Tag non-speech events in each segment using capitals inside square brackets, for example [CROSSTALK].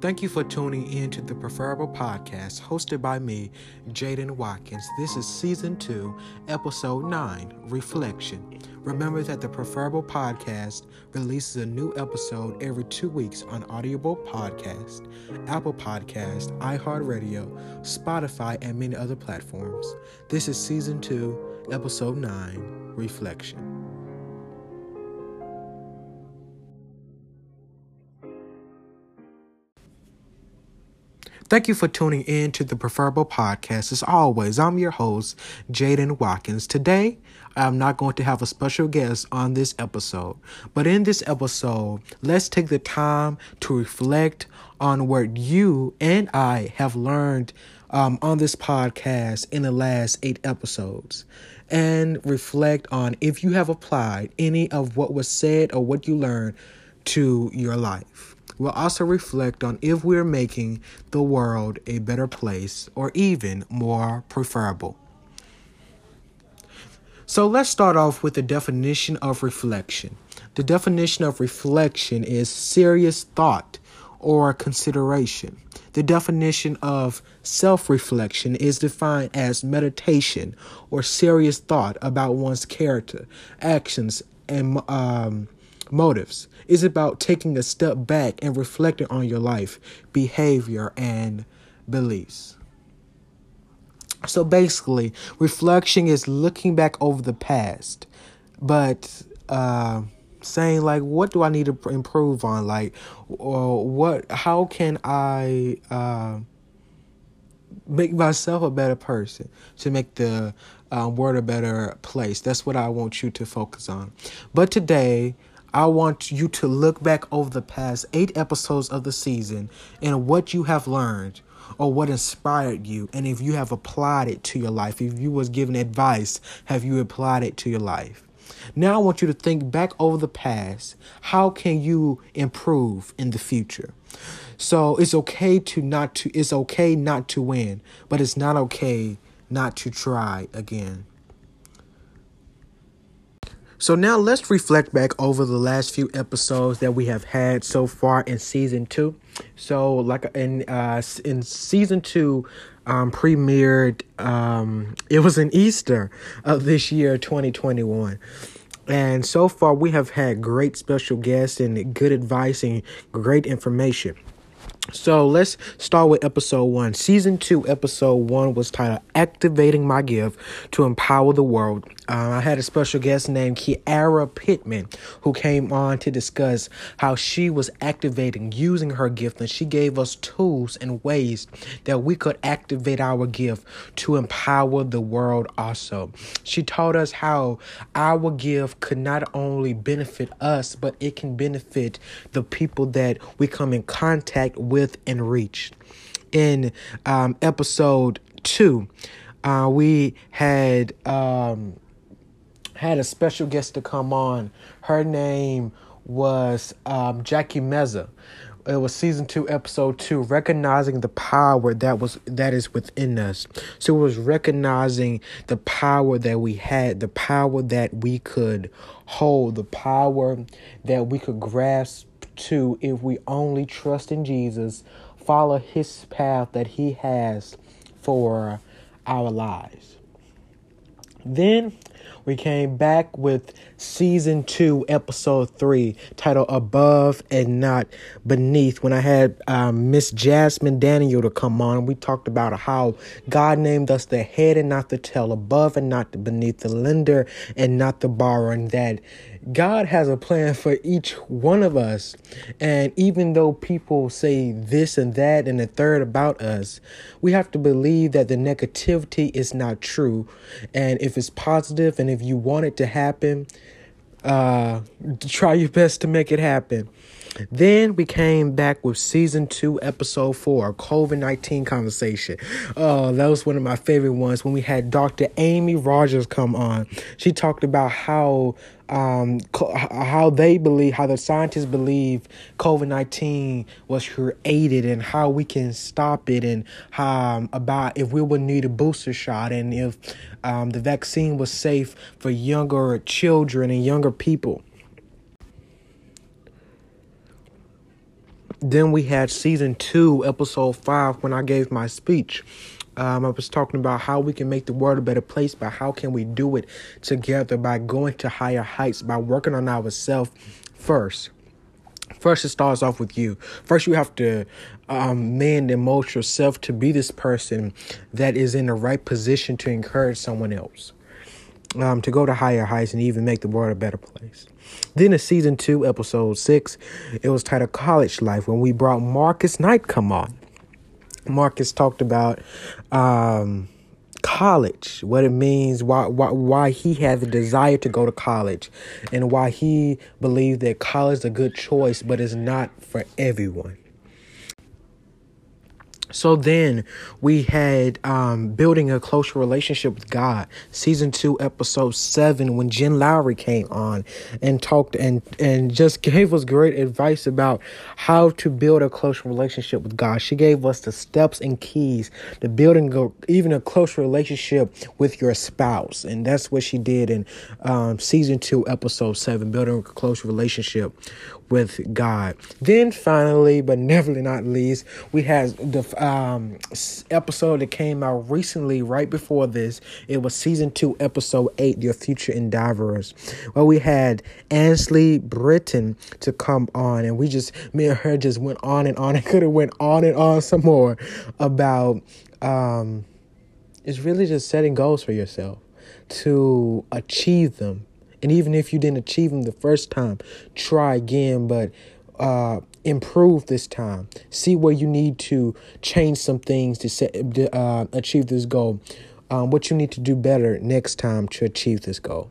Thank you for tuning in to the Preferable Podcast hosted by me, Jayden Watkins. This is season two, episode nine, Reflection. Remember that the Preferable Podcast releases a new episode every two weeks on Audible Podcast, Apple Podcast, iHeartRadio, Spotify, and many other platforms. This is season two, episode nine, Reflection. Thank you for tuning in to the Preferable Podcast. As always, I'm your host, Jayden Watkins. Today, I'm not going to have a special guest on this episode, but in this episode, let's take the time to reflect on what you and I have learned um, on this podcast in the last eight episodes and reflect on if you have applied any of what was said or what you learned to your life. We'll also reflect on if we're making the world a better place or even more preferable. So let's start off with the definition of reflection. The definition of reflection is serious thought or consideration. The definition of self reflection is defined as meditation or serious thought about one's character, actions, and um, motives. It's about taking a step back and reflecting on your life, behavior, and beliefs. So basically, reflection is looking back over the past, but uh, saying like, what do I need to improve on? Like, or what? How can I uh, make myself a better person to make the uh, world a better place? That's what I want you to focus on. But today, I want you to look back over the past eight episodes of the season and what you have learned or what inspired you and if you have applied it to your life. If you was given advice have you applied it to your life? Now i want you to think back over the past. How can you improve in the future? So it's okay to not to it's okay not to win but it's not okay not to try again so now let's reflect back over the last few episodes that we have had so far in season two. So like in uh in season two, um premiered um it was an Easter of this year 2021. And so far we have had great special guests and good advice and great information. So let's start with episode one. Season two, episode one was titled Activating My Gift to Empower the World. Uh, I had a special guest named Kiara Pittman who came on to discuss how she was activating using her gift, and she gave us tools and ways that we could activate our gift to empower the world also. She taught us how our gift could not only benefit us, but it can benefit the people that we come in contact with and reach. In um, episode two, uh, we had. Um, had a special guest to come on. Her name was um, Jackie Meza. It was season two, episode two, recognizing the power that was that is within us. So it was recognizing the power that we had, the power that we could hold, the power that we could grasp to if we only trust in Jesus, follow his path that he has for our lives. Then we came back with season two, episode three, titled Above and Not Beneath. When I had um, Miss Jasmine Daniel to come on, we talked about how God named us the head and not the tail, above and not beneath, the lender and not the borrower, and that God has a plan for each one of us. And even though people say this and that and the third about us, we have to believe that the negativity is not true. And if it's positive and if you want it to happen, uh, try your best to make it happen. Then we came back with season two, episode four, COVID 19 conversation. Oh, that was one of my favorite ones when we had Dr. Amy Rogers come on. She talked about how um, how they believe, how the scientists believe COVID 19 was created and how we can stop it, and how, um, about if we would need a booster shot and if um, the vaccine was safe for younger children and younger people. Then we had season two, episode five, when I gave my speech. Um, I was talking about how we can make the world a better place, but how can we do it together by going to higher heights, by working on ourselves first. First, it starts off with you. First, you have to um, mend and mold yourself to be this person that is in the right position to encourage someone else, um, to go to higher heights and even make the world a better place. Then in season two, episode six, it was titled College Life when we brought Marcus Knight come on. Marcus talked about um, college, what it means, why, why why he had the desire to go to college, and why he believed that college is a good choice, but it's not for everyone. So then we had um, building a closer relationship with God, season two, episode seven, when Jen Lowry came on and talked and and just gave us great advice about how to build a closer relationship with God. She gave us the steps and keys to building a, even a close relationship with your spouse, and that's what she did in um, season two, episode seven, building a close relationship with God. Then finally, but never not least, we had the um, episode that came out recently, right before this. It was season two, episode eight, Your Future Endeavors, where we had Ansley Britton to come on, and we just me and her just went on and on. and could have went on and on some more about. Um, it's really just setting goals for yourself to achieve them and even if you didn't achieve them the first time, try again, but uh, improve this time. See where you need to change some things to set, uh, achieve this goal. Um, what you need to do better next time to achieve this goal.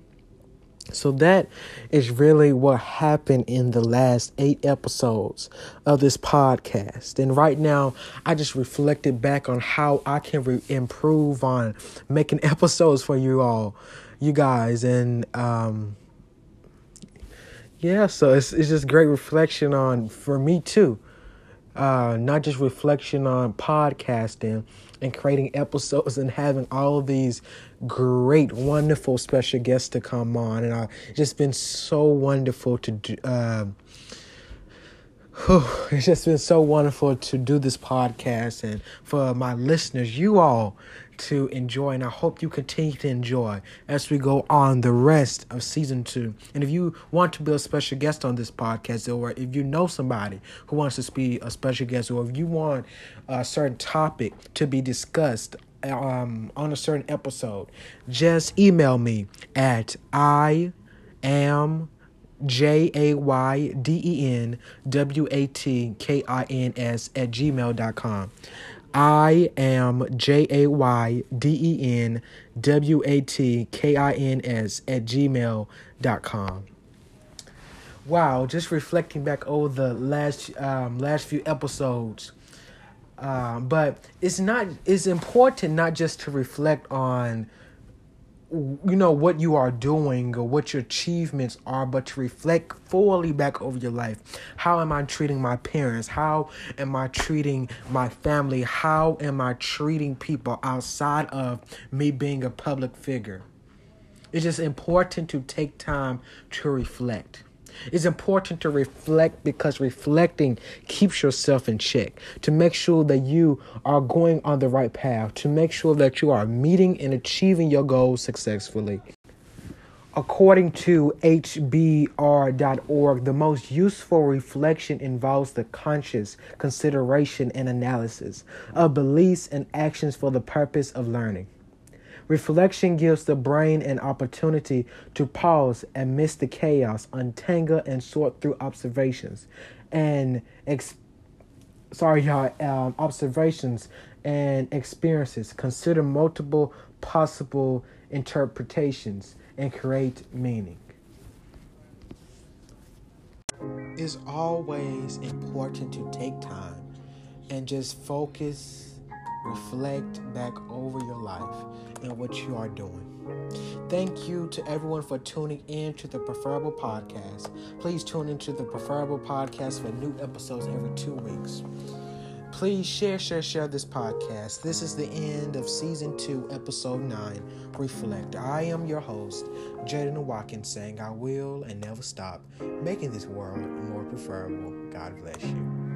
So that is really what happened in the last eight episodes of this podcast. And right now, I just reflected back on how I can re- improve on making [LAUGHS] episodes for you all you guys and um yeah so it's it's just great reflection on for me too uh not just reflection on podcasting and creating episodes and having all of these great wonderful special guests to come on. And I just been so wonderful to do uh, it's just been so wonderful to do this podcast and for my listeners, you all to enjoy, and I hope you continue to enjoy as we go on the rest of season two. And if you want to be a special guest on this podcast, or if you know somebody who wants to be a special guest, or if you want a certain topic to be discussed um, on a certain episode, just email me at I am J A Y D E N W A T K I N S at gmail.com. I am J A Y D E N W A T K I N S at gmail.com. Wow, just reflecting back over the last um, last few episodes. Um, but it's not it's important not just to reflect on you know what you are doing or what your achievements are but to reflect fully back over your life. How am i treating my parents? How am i treating my family? How am i treating people outside of me being a public figure? It's just important to take time to reflect it's important to reflect because reflecting keeps yourself in check, to make sure that you are going on the right path, to make sure that you are meeting and achieving your goals successfully. According to HBR.org, the most useful reflection involves the conscious consideration and analysis of beliefs and actions for the purpose of learning. Reflection gives the brain an opportunity to pause amidst the chaos, untangle and sort through observations and ex- sorry y'all um, observations and experiences. Consider multiple possible interpretations and create meaning. It's always important to take time and just focus, reflect back over your life and what you are doing. Thank you to everyone for tuning in to the Preferable Podcast. Please tune into the Preferable Podcast for new episodes every two weeks. Please share, share, share this podcast. This is the end of season two, episode nine. Reflect. I am your host, Jayden Watkins, saying I will and never stop making this world more preferable. God bless you.